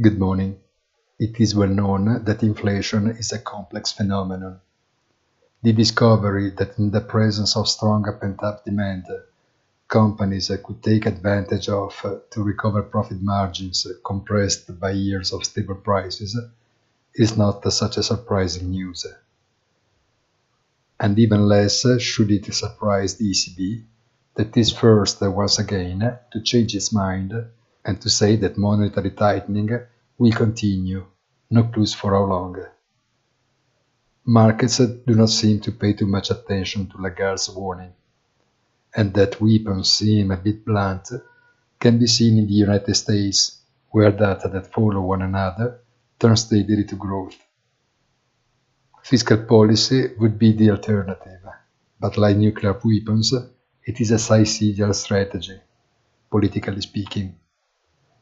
Good morning. It is well known that inflation is a complex phenomenon. The discovery that in the presence of strong pent-up demand, companies could take advantage of to recover profit margins compressed by years of stable prices is not such a surprising news. And even less should it surprise the ECB that is first once again to change its mind and to say that monetary tightening will continue, no clues for how long. Markets do not seem to pay too much attention to Lagarde's warning, and that weapons seem a bit blunt can be seen in the United States, where data that follow one another turn steadily to growth. Fiscal policy would be the alternative, but like nuclear weapons, it is a suicidal strategy, politically speaking.